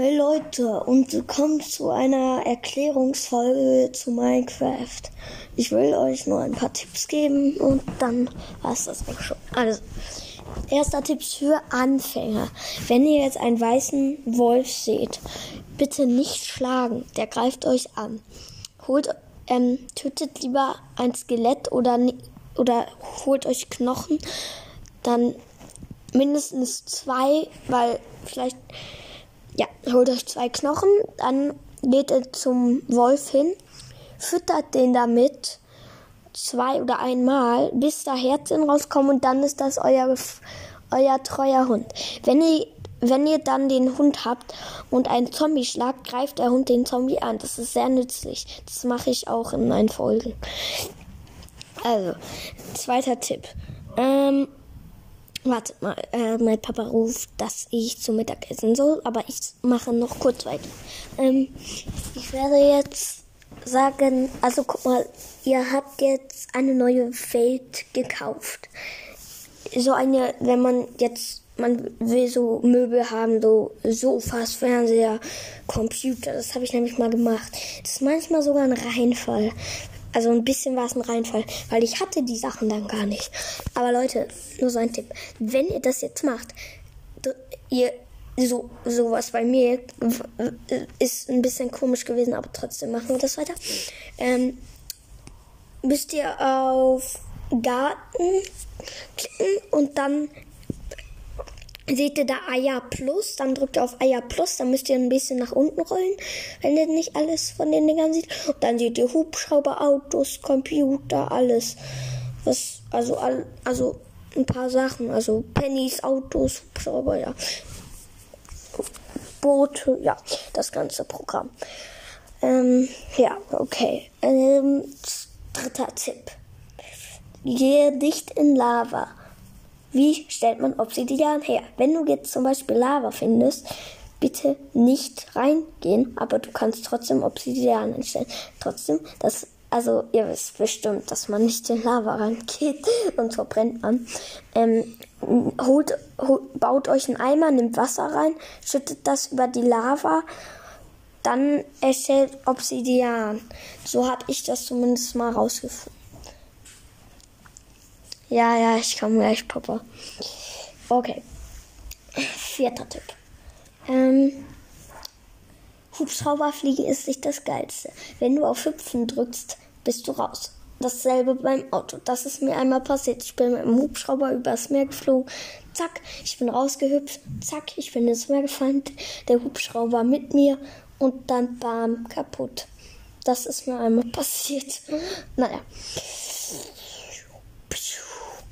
Hey Leute, und willkommen zu einer Erklärungsfolge zu Minecraft. Ich will euch nur ein paar Tipps geben und dann war's das auch schon. Also, erster Tipp für Anfänger. Wenn ihr jetzt einen weißen Wolf seht, bitte nicht schlagen, der greift euch an. Holt, ähm, tötet lieber ein Skelett oder, oder holt euch Knochen, dann mindestens zwei, weil vielleicht ja, holt euch zwei Knochen, dann geht ihr zum Wolf hin, füttert den damit zwei oder einmal, bis da Herzen rauskommen und dann ist das euer, euer treuer Hund. Wenn ihr, wenn ihr dann den Hund habt und einen Zombie schlagt, greift der Hund den Zombie an. Das ist sehr nützlich. Das mache ich auch in meinen Folgen. Also, zweiter Tipp. Ähm, Wartet mal, äh, mein Papa ruft, dass ich zum Mittag essen soll, aber ich mache noch kurz weiter. Ähm, ich werde jetzt sagen, also guck mal, ihr habt jetzt eine neue Welt gekauft. So eine, wenn man jetzt, man will so Möbel haben, so Sofas, Fernseher, Computer, das habe ich nämlich mal gemacht. Das ist manchmal sogar ein Reinfall. Also ein bisschen war es ein Reinfall, weil ich hatte die Sachen dann gar nicht. Aber Leute, nur so ein Tipp. Wenn ihr das jetzt macht, ihr so sowas bei mir ist ein bisschen komisch gewesen, aber trotzdem machen wir das weiter. Ähm, müsst ihr auf Garten klicken und dann seht ihr da Eier Plus, dann drückt ihr auf Eier Plus, dann müsst ihr ein bisschen nach unten rollen, wenn ihr nicht alles von den Dingern seht. Und dann seht ihr Hubschrauber, Autos, Computer, alles. Was, also, also ein paar Sachen, also Pennys, Autos, Hubschrauber, ja. Boote, ja, das ganze Programm. Ähm, ja, okay. Ähm, dritter Tipp. Gehe dicht in Lava. Wie stellt man Obsidian her? Wenn du jetzt zum Beispiel Lava findest, bitte nicht reingehen, aber du kannst trotzdem Obsidian einstellen. Trotzdem, das, also ihr wisst bestimmt, dass man nicht in Lava reingeht und verbrennt man. Ähm, holt, holt, baut euch einen Eimer, nimmt Wasser rein, schüttet das über die Lava, dann erstellt Obsidian. So habe ich das zumindest mal rausgefunden. Ja, ja, ich komme gleich, Papa. Okay. Vierter Tipp. Ähm, Hubschrauberfliegen ist nicht das Geilste. Wenn du auf Hüpfen drückst, bist du raus. Dasselbe beim Auto. Das ist mir einmal passiert. Ich bin mit dem Hubschrauber übers Meer geflogen. Zack, ich bin rausgehüpft. Zack, ich bin ins Meer gefallen. Der Hubschrauber mit mir und dann bam, kaputt. Das ist mir einmal passiert. Naja.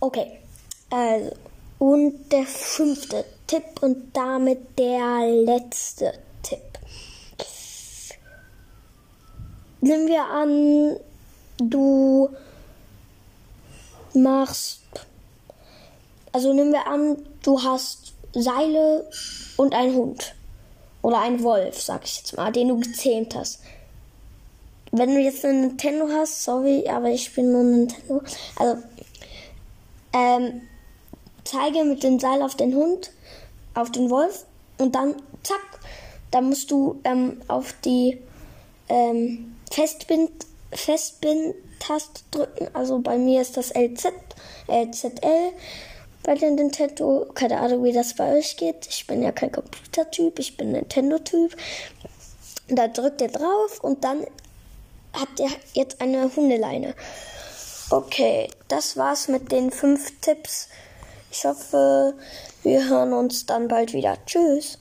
Okay, also, und der fünfte Tipp und damit der letzte Tipp. Nehmen wir an, du machst, also nehmen wir an, du hast Seile und einen Hund. Oder einen Wolf, sag ich jetzt mal, den du gezähmt hast. Wenn du jetzt eine Nintendo hast, sorry, aber ich bin nur Nintendo. Also, ähm, zeige mit dem Seil auf den Hund, auf den Wolf und dann zack, da musst du ähm, auf die ähm, Festbind Festbind-Taste drücken. Also bei mir ist das LZ, LZL bei den Nintendo. Keine Ahnung, wie das bei euch geht. Ich bin ja kein Computertyp, ich bin Nintendo-Typ. Da drückt ihr drauf und dann habt ihr jetzt eine Hundeleine. Okay, das war's mit den fünf Tipps. Ich hoffe, wir hören uns dann bald wieder. Tschüss.